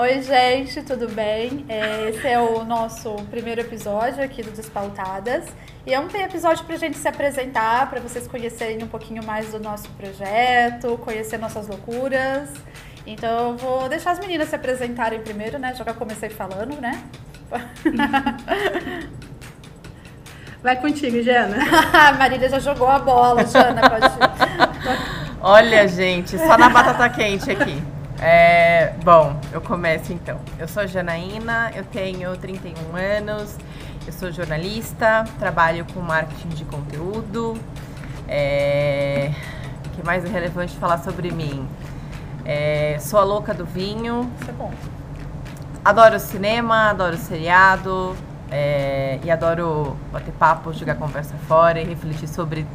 Oi, gente, tudo bem? É, esse é o nosso primeiro episódio aqui do Despautadas. E é um episódio para a gente se apresentar, para vocês conhecerem um pouquinho mais do nosso projeto, conhecer nossas loucuras. Então eu vou deixar as meninas se apresentarem primeiro, né? Já que eu comecei falando, né? Vai contigo, Jana. a Marília já jogou a bola, Jana, pode ir. Olha, gente, só na batata quente aqui. É, bom, eu começo então. Eu sou Janaína, eu tenho 31 anos, eu sou jornalista, trabalho com marketing de conteúdo. É, o que mais é relevante falar sobre mim? É, sou a louca do vinho. Isso é bom. Adoro cinema, adoro seriado é, e adoro bater papo, jogar conversa fora e refletir sobre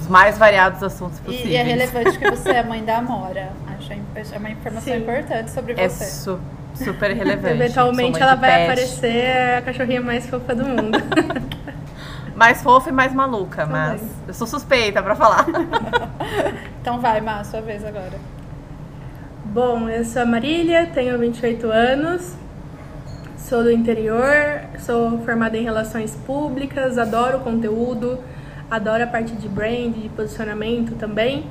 os mais variados assuntos possíveis. E, e é relevante que você é mãe da Amora. Acho é uma informação Sim. importante sobre é você. É su super relevante. Eventualmente ela vai pet. aparecer a cachorrinha mais fofa do mundo. mais fofa e mais maluca, Também. mas eu sou suspeita para falar. então vai, Má, sua vez agora. Bom, eu sou a Marília, tenho 28 anos, sou do interior, sou formada em relações públicas, adoro conteúdo, adoro a parte de brand, de posicionamento também.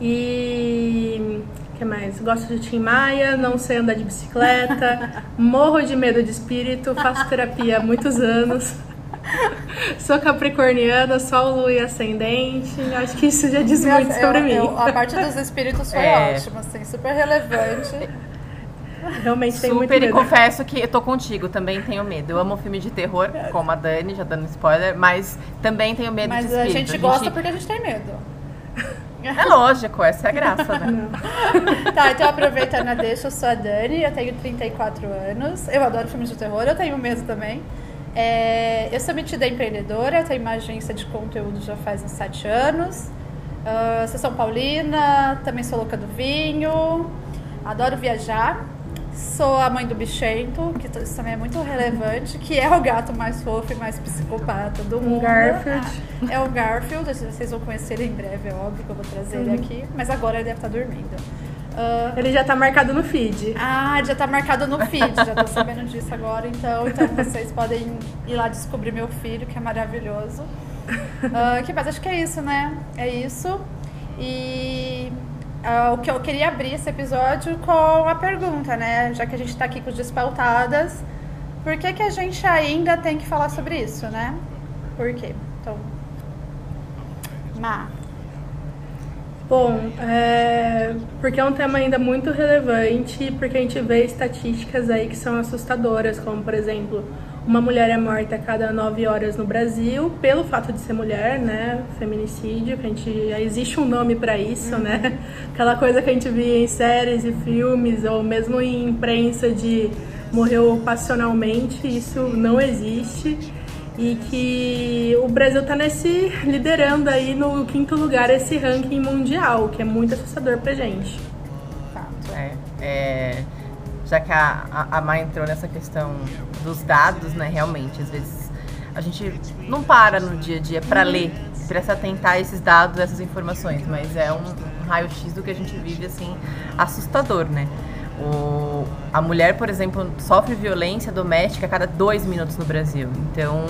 E que mais? Gosto de Tim Maia, não sei andar de bicicleta, morro de medo de espírito, faço terapia há muitos anos. Sou capricorniana, sol, lua e ascendente. Acho que isso já diz muito sobre eu, mim. Eu, a parte dos espíritos foi é. ótima, assim, super relevante. Realmente tenho Super, e confesso que eu tô contigo, também tenho medo. Eu amo filme de terror, como a Dani, já dando spoiler, mas também tenho medo mas de espírito. Mas a gente gosta porque a gente tem medo. É lógico, essa é a graça, né? tá, então aproveitando a deixa, eu sou a Dani, eu tenho 34 anos, eu adoro filmes de terror, eu tenho medo também. É, eu sou metida empreendedora, tenho uma agência de conteúdo já faz uns 7 anos. Uh, sou São Paulina, também sou louca do vinho, adoro viajar. Sou a mãe do bichento, que isso também é muito relevante, que é o gato mais fofo e mais psicopata do mundo. Garfield. Ah, é o Garfield, vocês vão conhecer ele em breve, é óbvio que eu vou trazer uhum. ele aqui. Mas agora ele deve estar dormindo. Uh, ele já está marcado no feed. Ah, já está marcado no feed, já estou sabendo disso agora. Então, então vocês podem ir lá descobrir meu filho, que é maravilhoso. Uh, que mais? Acho que é isso, né? É isso. E o que eu queria abrir esse episódio com a pergunta, né? Já que a gente está aqui com os despautadas, por que, que a gente ainda tem que falar sobre isso, né? Por quê? Então, Má. Bom, é, porque é um tema ainda muito relevante, porque a gente vê estatísticas aí que são assustadoras, como por exemplo, uma mulher é morta a cada nove horas no Brasil pelo fato de ser mulher, né? Feminicídio, que a gente existe um nome para isso, né? uhum. né? Aquela coisa que a gente via em séries e filmes ou mesmo em imprensa de morreu passionalmente, isso não existe e que o Brasil está nesse liderando aí no quinto lugar esse ranking mundial, que é muito assustador pra gente. Fato. É, é já que a, a, a Má entrou nessa questão dos dados, né, realmente, às vezes a gente não para no dia a dia para ler, para se atentar a esses dados, essas informações, mas é um, um raio-x do que a gente vive, assim, assustador, né? O, a mulher, por exemplo, sofre violência doméstica a cada dois minutos no Brasil. Então,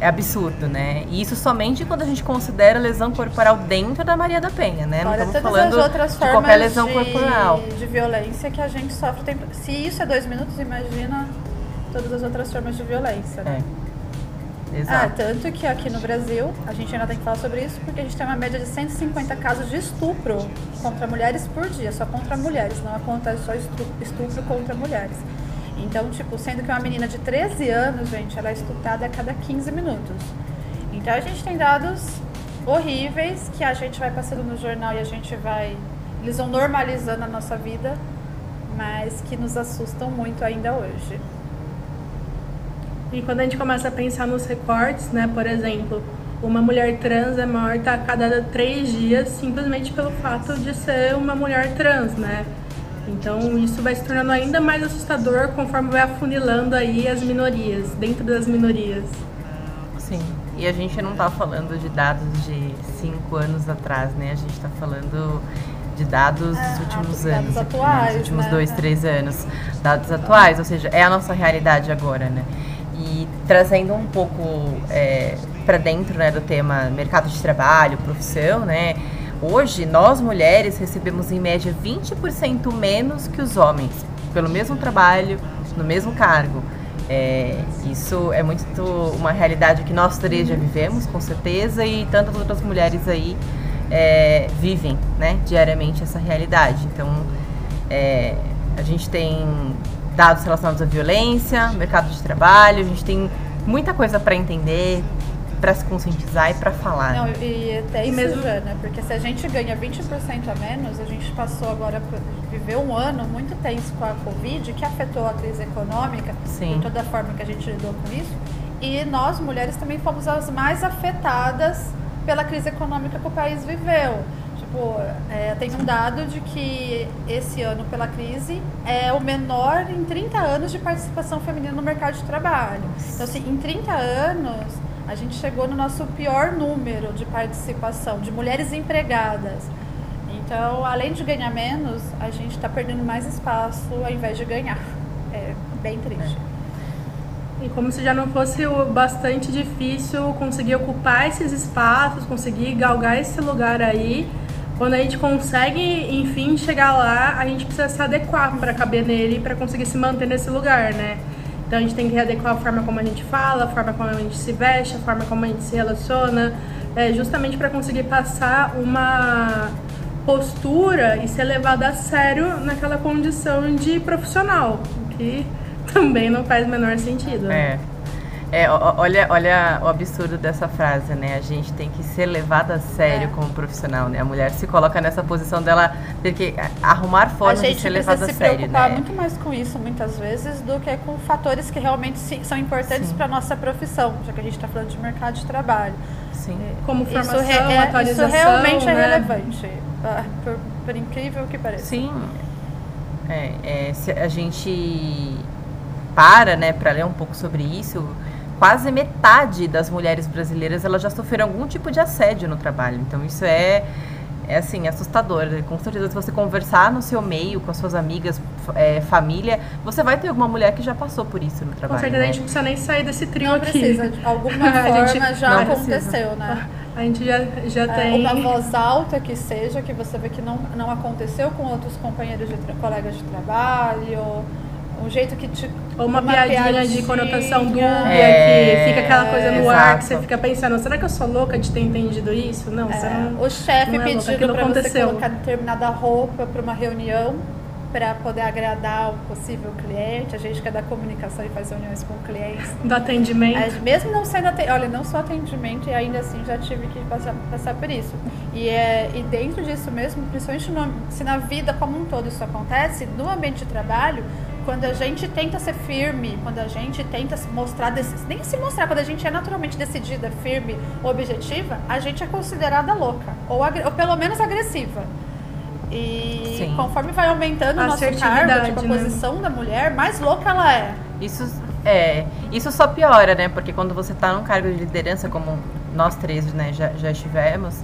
é absurdo, né? E isso somente quando a gente considera lesão corporal dentro da Maria da Penha, né? Não estamos falando de qualquer lesão de, corporal. De violência que a gente sofre. Se isso é dois minutos, imagina todas as outras formas de violência, né? É. Exato. Ah, tanto que aqui no Brasil, a gente ainda tem que falar sobre isso, porque a gente tem uma média de 150 casos de estupro contra mulheres por dia, só contra mulheres, não acontece só estupro contra mulheres. Então, tipo, sendo que uma menina de 13 anos, gente, ela é estuprada a cada 15 minutos. Então a gente tem dados horríveis que a gente vai passando no jornal e a gente vai. Eles vão normalizando a nossa vida, mas que nos assustam muito ainda hoje. E quando a gente começa a pensar nos recortes, né, por exemplo, uma mulher trans é morta a cada três dias simplesmente pelo fato de ser uma mulher trans, né? Então isso vai se tornando ainda mais assustador conforme vai afunilando aí as minorias, dentro das minorias. Sim, e a gente não está falando de dados de cinco anos atrás, né? A gente está falando de dados É, dos últimos dados anos, aqui, né, atuais, dos últimos né? dois, É. três anos, dados atuais, ou seja, é a nossa realidade agora, né? E trazendo um pouco para dentro né, do tema mercado de trabalho, profissão, né? Hoje, nós mulheres recebemos em média 20% menos que os homens, pelo mesmo trabalho, no mesmo cargo. É, isso é muito uma realidade que nós três já vivemos, com certeza, e tantas outras mulheres aí é, vivem né, diariamente essa realidade. Então, é, a gente tem dados relacionados à violência, mercado de trabalho, a gente tem muita coisa para entender, para se conscientizar e para falar. Não, né? e até E já, né? Porque se a gente ganha 20% a menos, a gente passou agora por viver um ano muito tenso com a Covid, que afetou a crise econômica Sim. e toda a forma que a gente lidou com isso. E nós, mulheres, também fomos as mais afetadas pela crise econômica que o país viveu. Tipo, é, tem um dado de que esse ano, pela crise, é o menor em 30 anos de participação feminina no mercado de trabalho. Então, assim, em 30 anos, a gente chegou no nosso pior número de participação de mulheres empregadas. Então, além de ganhar menos, a gente está perdendo mais espaço ao invés de ganhar. É bem triste. E como se já não fosse bastante difícil conseguir ocupar esses espaços, conseguir galgar esse lugar aí, quando a gente consegue, enfim, chegar lá, a gente precisa se adequar para caber nele, para conseguir se manter nesse lugar, né? Então a gente tem que adequar a forma como a gente fala, a forma como a gente se veste, a forma como a gente se relaciona, é, justamente para conseguir passar uma postura e ser levada a sério naquela condição de profissional, que também não faz o menor sentido. né? É. É, olha, olha o absurdo dessa frase, né? A gente tem que ser levada a sério É. como profissional, né? A mulher se coloca nessa posição dela ter que arrumar A formas de gente ser precisa levada a se sério, preocupar né? muito mais com isso, muitas vezes, do que com fatores que realmente são importantes para a nossa profissão, já que a gente está falando de mercado de trabalho. Sim. Como Isso, formação, re- é- atualização, isso realmente é né? relevante, ah, por, por incrível que pareça. Sim. É, é, se a gente para, né, para ler um pouco sobre isso, quase metade das mulheres brasileiras elas já sofreram algum tipo de assédio no trabalho. Então isso é é assim assustador. Com certeza, se você conversar no seu meio com as suas amigas, é, família, você vai ter alguma mulher que já passou por isso no Com trabalho. certeza a né? gente não precisa nem sair desse trio Não aqui. precisa, de alguma A forma gente já aconteceu, precisa. né? A gente já, já É, tem. uma voz alta que seja, que você vê que não, não aconteceu com outros companheiros de colegas de trabalho, um jeito que te. Ou uma, piadinha, de conotação dúbia, É, que fica aquela coisa no ar, que você exato. fica pensando, será que eu sou louca de ter entendido isso? Não, você É, não. o chefe não é pedindo para você colocar determinada roupa para uma reunião para poder agradar o possível cliente. A gente que é da comunicação e faz reuniões com clientes. Do atendimento. É, mesmo não sendo aten- olha, não só atendimento, e ainda assim já tive que passar, passar por isso. E, é, e dentro disso mesmo, principalmente no, se na vida como um todo isso acontece, no ambiente de trabalho, quando a gente tenta ser firme, quando a gente tenta se mostrar, nem se mostrar, quando a gente é naturalmente decidida, firme, objetiva, a gente é considerada louca, ou, ou pelo menos agressiva. E Sim. conforme vai aumentando o nosso cargo, tipo, a né? posição da mulher, mais louca ela é. Isso é, isso só piora, né? Porque quando você está num cargo de liderança, como nós três né, já, já estivemos,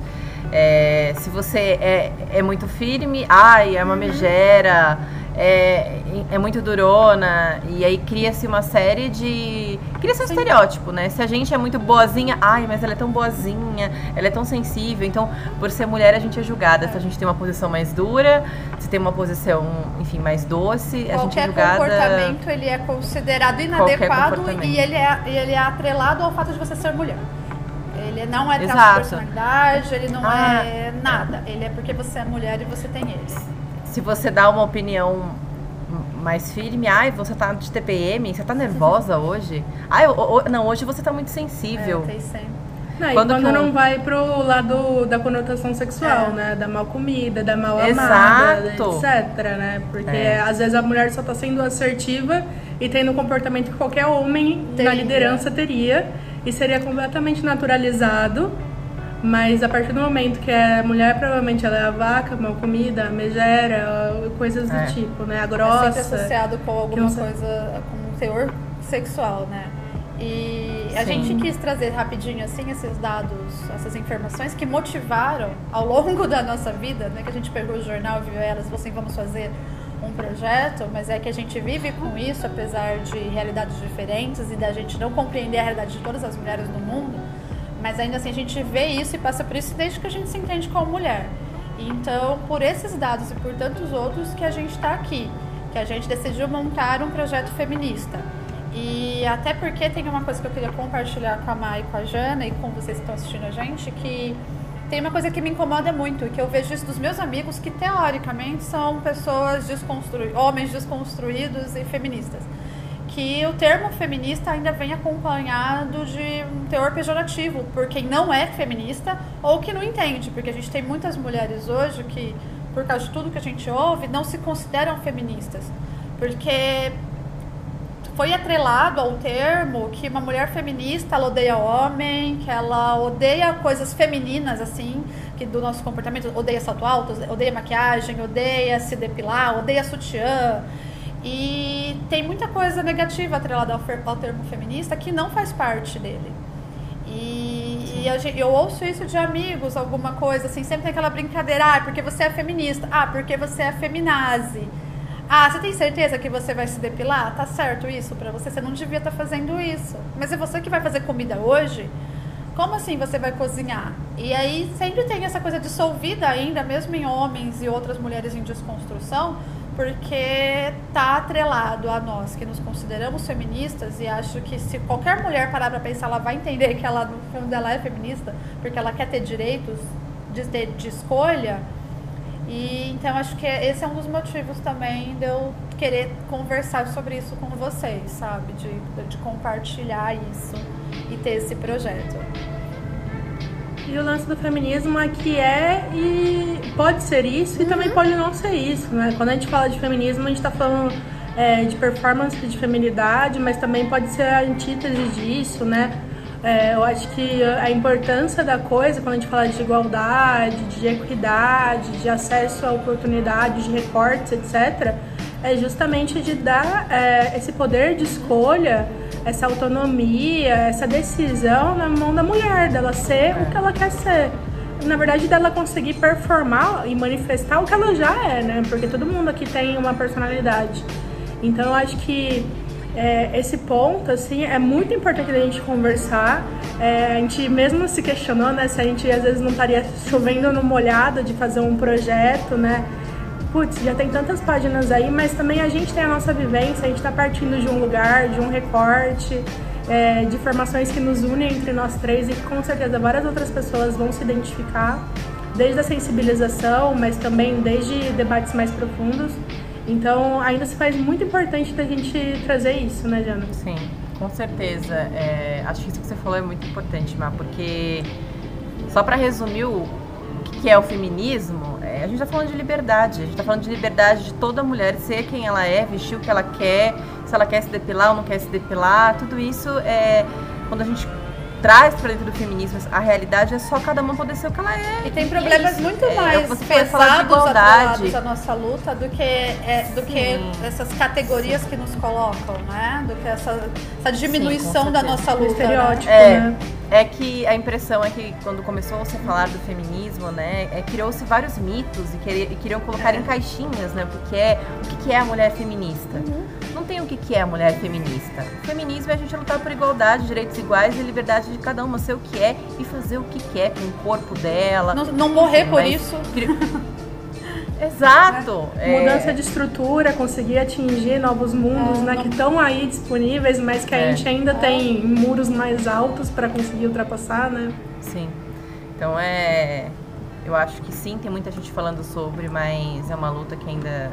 é, se você é, é muito firme, ai, é uma megera, é, é muito durona, e aí cria-se uma série de. Cria-se um estereótipo, né? Se a gente é muito boazinha, ai, mas ela é tão boazinha, ela é tão sensível. Então, por ser mulher, a gente é julgada. Se a gente tem uma posição mais dura, se tem uma posição, enfim, mais doce, a gente é Qualquer julgada. comportamento ele é considerado inadequado e ele é, ele é atrelado ao fato de você ser mulher. Ele não é traço de personalidade, ele não Ah, é nada. Ele é porque você é mulher e você tem ele. Se você dá uma opinião mais firme, ai, você tá de TPM, você tá nervosa hoje? Ai, o- o- não, hoje você tá muito sensível. É, sempre. Não, Quando quando não vai pro lado da conotação sexual, É. né? Da mal comida, da mal amada, Exato. etc, né? Porque É. às vezes a mulher só tá sendo assertiva e tendo um comportamento que qualquer homem na Teria. liderança teria e seria completamente naturalizado. Mas a partir do momento que é mulher, provavelmente ela é a vaca, mal comida, a megera, coisas do É. tipo, né? A É sempre grossa. associado com alguma coisa, com um teor sexual, né? E a Sim. gente quis trazer rapidinho assim esses dados, essas informações que motivaram ao longo da nossa vida, né? Que a gente pegou o jornal, viu elas, falou assim, vamos fazer um projeto, mas é que a gente vive com isso, apesar de realidades diferentes e da gente não compreender a realidade de todas as mulheres do mundo, mas ainda assim a gente vê isso e passa por isso desde que a gente se entende como mulher. Então, por esses dados e por tantos outros que a gente está aqui, que a gente decidiu montar um projeto feminista. E até porque tem uma coisa que eu queria compartilhar com a Mai, com a Jana e com vocês que estão assistindo a gente, que tem uma coisa que me incomoda muito, que eu vejo isso dos meus amigos que teoricamente são pessoas desconstruídas, homens desconstruídos e feministas. Que o termo feminista ainda vem acompanhado de um teor pejorativo por quem não é feminista ou que não entende, porque a gente tem muitas mulheres hoje que, por causa de tudo que a gente ouve, não se consideram feministas. Porque foi atrelado ao termo que uma mulher feminista ela odeia homem, que ela odeia coisas femininas, assim, que do nosso comportamento, odeia salto alto, odeia maquiagem, odeia se depilar, odeia sutiã. E tem muita coisa negativa atrelada ao, ao termo feminista que não faz parte dele. E, e a gen- eu ouço isso de amigos, alguma coisa, assim, sempre tem aquela brincadeira, ah, porque você é feminista, ah, porque você é feminazi. Ah, você tem certeza que você vai se depilar? Tá certo isso pra você? Você não devia estar fazendo isso. Mas é você que vai fazer comida hoje? Como assim você vai cozinhar? E aí sempre tem essa coisa dissolvida ainda, mesmo em homens e outras mulheres em desconstrução, porque tá atrelado a nós que nos consideramos feministas e acho que se qualquer mulher parar pra pensar, ela vai entender que ela no fundo ela é feminista, porque ela quer ter direitos de, de, de escolha. E então acho que esse é um dos motivos também de eu querer conversar sobre isso com vocês, sabe? De, de compartilhar isso e ter esse projeto. E o lance do feminismo é que é e pode ser isso e também pode não ser isso, né? Quando a gente fala de feminismo, a gente tá falando é, de performance de feminilidade, mas também pode ser a antítese disso, né? É, eu acho que a importância da coisa, quando a gente fala de igualdade, de equidade, de acesso a oportunidades, de recortes, etc., é justamente de dar é, esse poder de escolha, essa autonomia, essa decisão na mão da mulher, dela ser o que ela quer ser. Na verdade, dela conseguir performar e manifestar o que ela já é, né? Porque todo mundo aqui tem uma personalidade. Então, eu acho que é, esse ponto, assim, é muito importante a gente conversar. É, a gente mesmo se questionou, né, se a gente às vezes não estaria chovendo no molhado de fazer um projeto, né? Putz, já tem tantas páginas aí, mas também a gente tem a nossa vivência, a gente está partindo de um lugar, de um recorte, é, de informações que nos unem entre nós três e que com certeza várias outras pessoas vão se identificar, desde a sensibilização, mas também desde debates mais profundos. Então, ainda se faz muito importante da gente trazer isso, né, Jana? Sim, com certeza. É, acho que isso que você falou é muito importante, Má, porque só para resumir o que é o feminismo, é, a gente está falando de liberdade. A gente está falando de liberdade de toda mulher ser quem ela é, vestir o que ela quer, se ela quer se depilar ou não quer se depilar. Tudo isso é quando a gente traz para dentro do feminismo a realidade é só cada uma poder ser o que ela é. E tem é problemas isso. muito É, mais você falar de pesados igualdade. à nossa luta do que, é, do que Sim. essas categorias que nos colocam, né? Do que essa, essa diminuição com da nossa O luta. estereótipo, Né? É, né? é que a impressão é que quando começou a se falar do feminismo, né, é, criou-se vários mitos e, queria- e queriam colocar em caixinhas, né, o que, que é, o que, que é a mulher feminista. O que, que é a mulher feminista. O feminismo é a gente lutar por igualdade, direitos iguais e liberdade de cada uma ser o que é e fazer o que quer com o corpo dela. Não, não morrer por mas isso. Exato. é, Mudança de estrutura, conseguir atingir novos mundos, É, né, não- que estão aí disponíveis, mas que a É. gente ainda tem muros mais altos para conseguir ultrapassar, né? Sim. Então é. Eu acho que sim, tem muita gente falando sobre, mas é uma luta que ainda.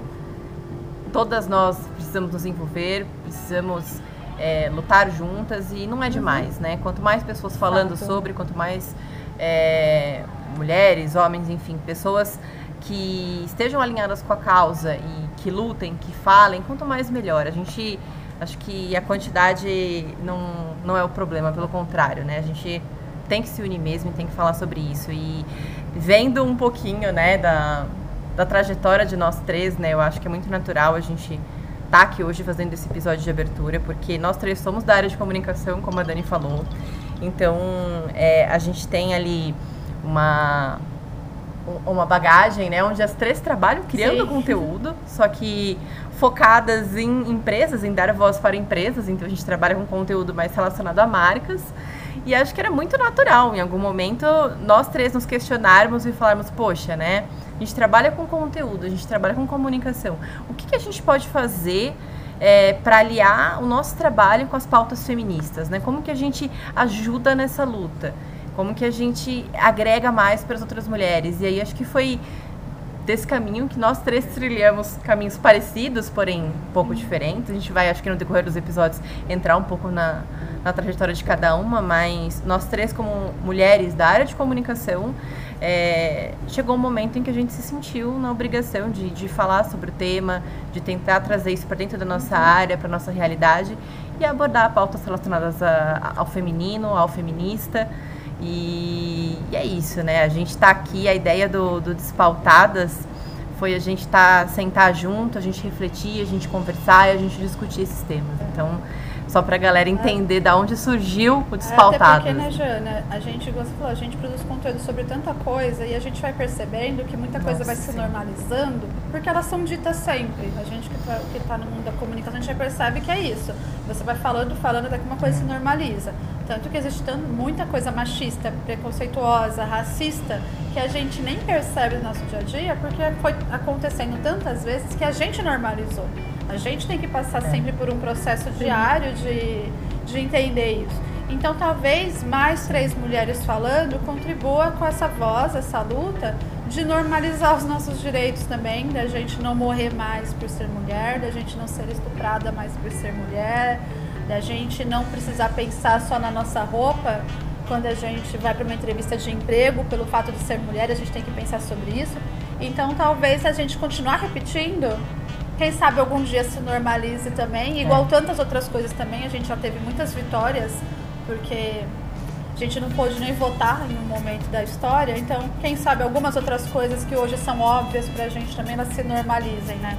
Todas nós precisamos nos envolver, precisamos é, lutar juntas e não é demais, né? Quanto mais pessoas falando sobre, quanto mais é, mulheres, homens, enfim, pessoas que estejam alinhadas com a causa e que lutem, que falem, quanto mais melhor. A gente. Acho que a quantidade não, não é o problema, pelo contrário, né? A gente tem que se unir mesmo e tem que falar sobre isso. E vendo um pouquinho, né, da, da trajetória de nós três, né, eu acho que é muito natural a gente tá aqui hoje fazendo esse episódio de abertura, porque nós três somos da área de comunicação, como a Dani falou. Então, é, a gente tem ali uma, uma bagagem, né? Onde as três trabalham criando Sim. conteúdo, só que focadas em empresas, em dar voz para empresas. Então, a gente trabalha com conteúdo mais relacionado a marcas. E acho que era muito natural, em algum momento, nós três nos questionarmos e falarmos, poxa, né? A gente trabalha com conteúdo, a gente trabalha com comunicação. O que, que a gente pode fazer é, para aliar o nosso trabalho com as pautas feministas, né? Como que a gente ajuda nessa luta? Como que a gente agrega mais para as outras mulheres? E aí acho que foi desse caminho que nós três trilhamos caminhos parecidos, porém um pouco diferentes. A gente vai, acho que no decorrer dos episódios, entrar um pouco na, na trajetória de cada uma, mas nós três, como mulheres da área de comunicação, é, chegou um momento em que a gente se sentiu na obrigação de, de falar sobre o tema, de tentar trazer isso para dentro da nossa área, para nossa realidade e abordar pautas relacionadas a, ao feminino, ao feminista. E, e, é isso, né? A gente está aqui, a ideia do, do Despautadas foi a gente tá, sentar junto, a gente refletir, a gente conversar e a gente discutir esses temas. Então, só pra galera entender é. da onde surgiu o Despautadas. É, até porque, né, Jana, a gente, você falou, a gente produz conteúdo sobre tanta coisa e a gente vai percebendo que muita coisa Nossa, vai se normalizando, porque elas são ditas sempre. A gente que tá, que tá no mundo da comunicação, a gente já percebe que é isso. Você vai falando, falando, até que uma coisa se normaliza. Tanto que existe muita coisa machista, preconceituosa, racista, que a gente nem percebe no nosso dia a dia, porque foi acontecendo tantas vezes que a gente normalizou. A gente tem que passar é. sempre por um processo diário de, de entender isso. Então, talvez mais três mulheres falando contribua com essa voz, essa luta de normalizar os nossos direitos também, da gente não morrer mais por ser mulher, da gente não ser estuprada mais por ser mulher, da gente não precisar pensar só na nossa roupa quando a gente vai para uma entrevista de emprego, pelo fato de ser mulher, a gente tem que pensar sobre isso. Então, talvez a gente continuar repetindo, quem sabe algum dia se normalize também, igual é. tantas outras coisas também, a gente já teve muitas vitórias, porque a gente não pôde nem votar em um momento da história, então quem sabe algumas outras coisas que hoje são óbvias pra gente também elas se normalizem, né?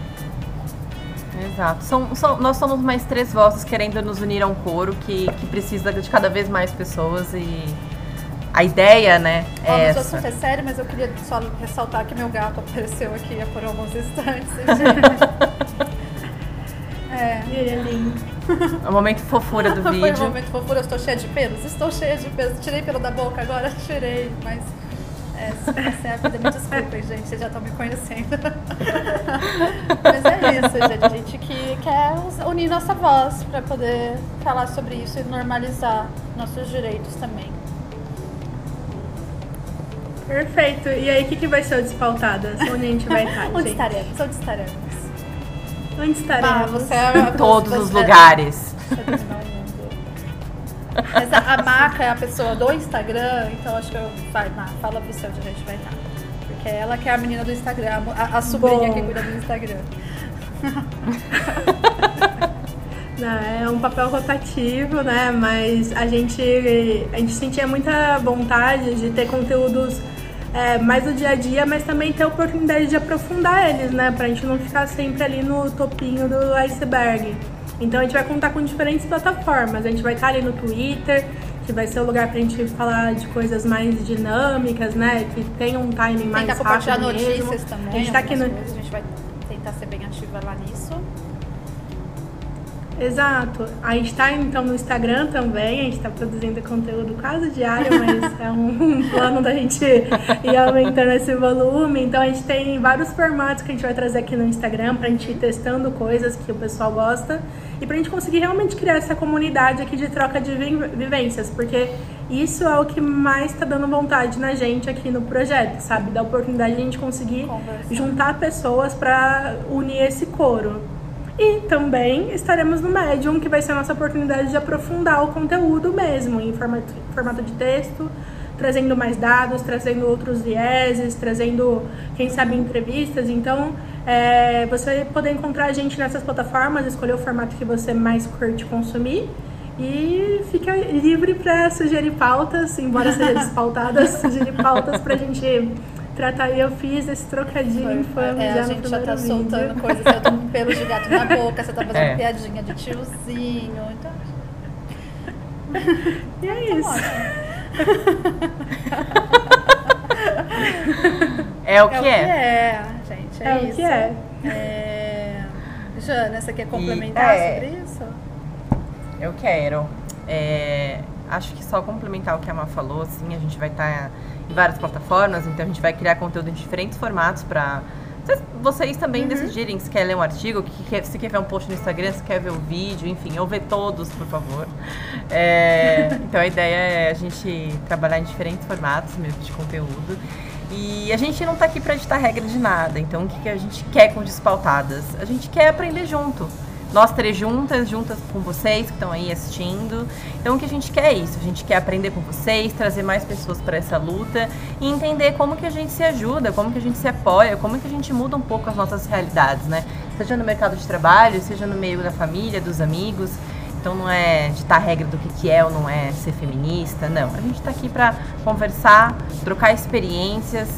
Exato. São, são, nós somos mais três vozes querendo nos unir a um coro que, que precisa de cada vez mais pessoas e a ideia, né? É oh, essa. assunto é sério, mas eu queria só ressaltar que meu gato apareceu aqui por alguns instantes. é. E ele é lindo. É o momento fofura do vídeo. Foi o momento fofura, eu estou cheia de pelos. Estou cheia de pelos. Tirei pelo da boca agora, tirei, mas. Essa, essa é a vida. Me desculpem, gente, vocês já estão me conhecendo. Mas é isso, gente. A gente que quer unir nossa voz para poder falar sobre isso e normalizar nossos direitos também. Perfeito. E aí, o que, que vai ser o Despautadas? Onde a gente vai estar, Onde estaremos? Onde estaremos? Onde estaremos? Ah, você é em todos os lugares. Mas a, a marca é a pessoa do Instagram, então acho que eu. Vai, Mar, fala pra você onde a gente vai estar. Porque ela que é a menina do Instagram, a, a sobrinha Bom. que cuida do Instagram. Não, é um papel rotativo, né? Mas a gente, a gente sentia muita vontade de ter conteúdos é, mais do dia a dia, mas também ter a oportunidade de aprofundar eles, né? Pra gente não ficar sempre ali no topinho do iceberg. Então a gente vai contar com diferentes plataformas. A gente vai estar ali no Twitter, que vai ser o lugar pra gente falar de coisas mais dinâmicas, né? Que tem um timing mais rápido compartilhar notícias mesmo. também. A gente tá aqui no... Coisas, a gente vai tentar ser bem ativa lá nisso. Exato. A gente está então no Instagram também, a gente está produzindo conteúdo quase diário, mas é um plano da gente ir aumentando esse volume. Então a gente tem vários formatos que a gente vai trazer aqui no Instagram para a gente ir testando coisas que o pessoal gosta e para a gente conseguir realmente criar essa comunidade aqui de troca de vivências, porque isso é o que mais está dando vontade na gente aqui no projeto, sabe? Da oportunidade de a gente conseguir Conversa. juntar pessoas para unir esse coro. E também estaremos no Medium, que vai ser a nossa oportunidade de aprofundar o conteúdo mesmo, em formato, formato de texto, trazendo mais dados, trazendo outros vieses, trazendo, quem sabe, entrevistas. Então, é, você poder encontrar a gente nessas plataformas, escolher o formato que você mais curte consumir. E fica livre para sugerir pautas, embora sejam despautadas, sugerir pautas para a gente tratar. E eu fiz esse trocadilho infame é, já a gente no já tá vídeo. soltando coisas. Eu tô com pelo de gato na boca, você tá fazendo É. piadinha de tiozinho. Então, E é tá isso. ótimo. É o É que o que é. é, gente. É, É o isso. que é. É... Jana, você quer complementar é. sobre isso? Eu quero. É, acho que só complementar o que a Ma falou, assim, a gente vai estar em várias plataformas, então a gente vai criar conteúdo em diferentes formatos para vocês também Uhum. decidirem se quer ler um artigo, que quer, se quer ver um post no Instagram, se quer ver o vídeo, enfim, ou ver todos, por favor. É, então a ideia é a gente trabalhar em diferentes formatos mesmo de conteúdo. E a gente não tá aqui para editar regra de nada, então o que, que a gente quer com Despautadas? A gente quer aprender junto. Nós três juntas, juntas com vocês que estão aí assistindo. Então o que a gente quer é isso, a gente quer aprender com vocês, trazer mais pessoas para essa luta e entender como que a gente se ajuda, como que a gente se apoia, como que a gente muda um pouco as nossas realidades, né? Seja no mercado de trabalho, seja no meio da família, dos amigos. Então não é ditar regra do que, que é ou não é ser feminista, não. A gente está aqui para conversar, trocar experiências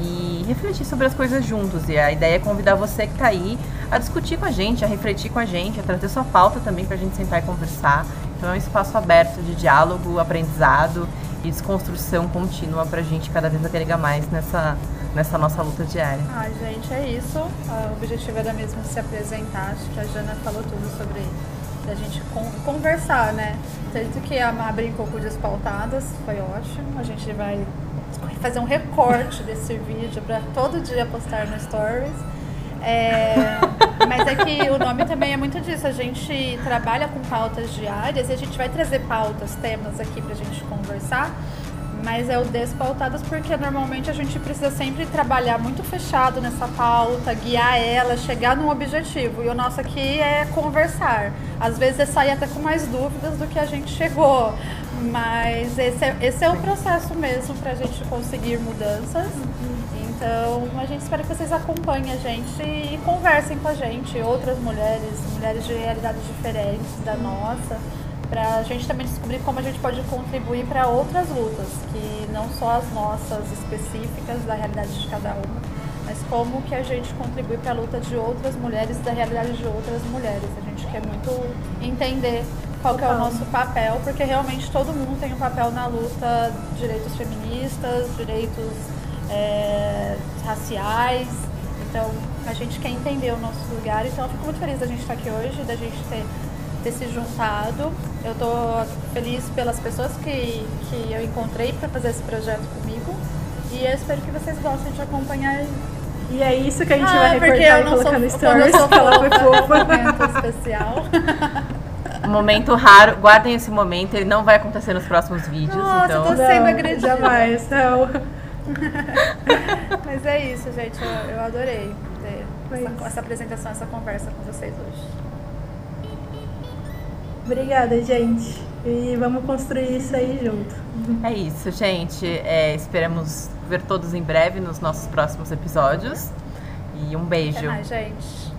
e refletir sobre as coisas juntos. E a ideia é convidar você que está aí a discutir com a gente, a refletir com a gente, a trazer sua pauta também para a gente sentar e conversar. Então é um espaço aberto de diálogo, aprendizado e desconstrução contínua para a gente cada vez agregar mais nessa, nessa nossa luta diária. Ai, gente, é isso. Ah, O objetivo era mesmo se apresentar. Acho que a Jana falou tudo sobre a gente con- conversar, né? Tanto que a Má brincou com despautadas, foi ótimo. A gente vai fazer um recorte desse vídeo para todo dia postar no Stories. É, mas é que o nome também é muito disso. A gente trabalha com pautas diárias e a gente vai trazer pautas, temas aqui pra gente conversar. Mas é o despautadas porque normalmente a gente precisa sempre trabalhar muito fechado nessa pauta, guiar ela, chegar num objetivo. E o nosso aqui é conversar. Às vezes é sair até com mais dúvidas do que a gente chegou. Mas esse é, esse é o processo mesmo pra gente conseguir mudanças. Então a gente espera que vocês acompanhem a gente e conversem com a gente, outras mulheres, mulheres de realidades diferentes da nossa, pra gente também descobrir como a gente pode contribuir para outras lutas, que não só as nossas específicas da realidade de cada uma, mas como que a gente contribui para a luta de outras mulheres da realidade de outras mulheres. A gente quer muito entender qual que é o nosso papel, porque realmente todo mundo tem um papel na luta de direitos feministas, direitos é, raciais. Então a gente quer entender o nosso lugar. Então eu fico muito feliz da gente estar aqui hoje, da gente ter, ter se juntado. Eu estou feliz pelas pessoas que, que eu encontrei para fazer esse projeto comigo. E eu espero que vocês gostem de acompanhar. E é isso que a gente Ah, vai porque eu e não colocar sou, no stories, sou que ela foi fofa, é um fofa. momento especial. Momento raro, guardem esse momento, ele não vai acontecer nos próximos vídeos, Nossa, então. eu tô- sendo Não, agredida. Jamais, não. Mas é isso, gente. Eu, eu adorei ter essa, essa apresentação, essa conversa com vocês hoje. Obrigada, gente. E vamos construir isso aí junto. É isso, gente. É, esperamos ver todos em breve nos nossos próximos episódios. E um beijo. Até mais, gente.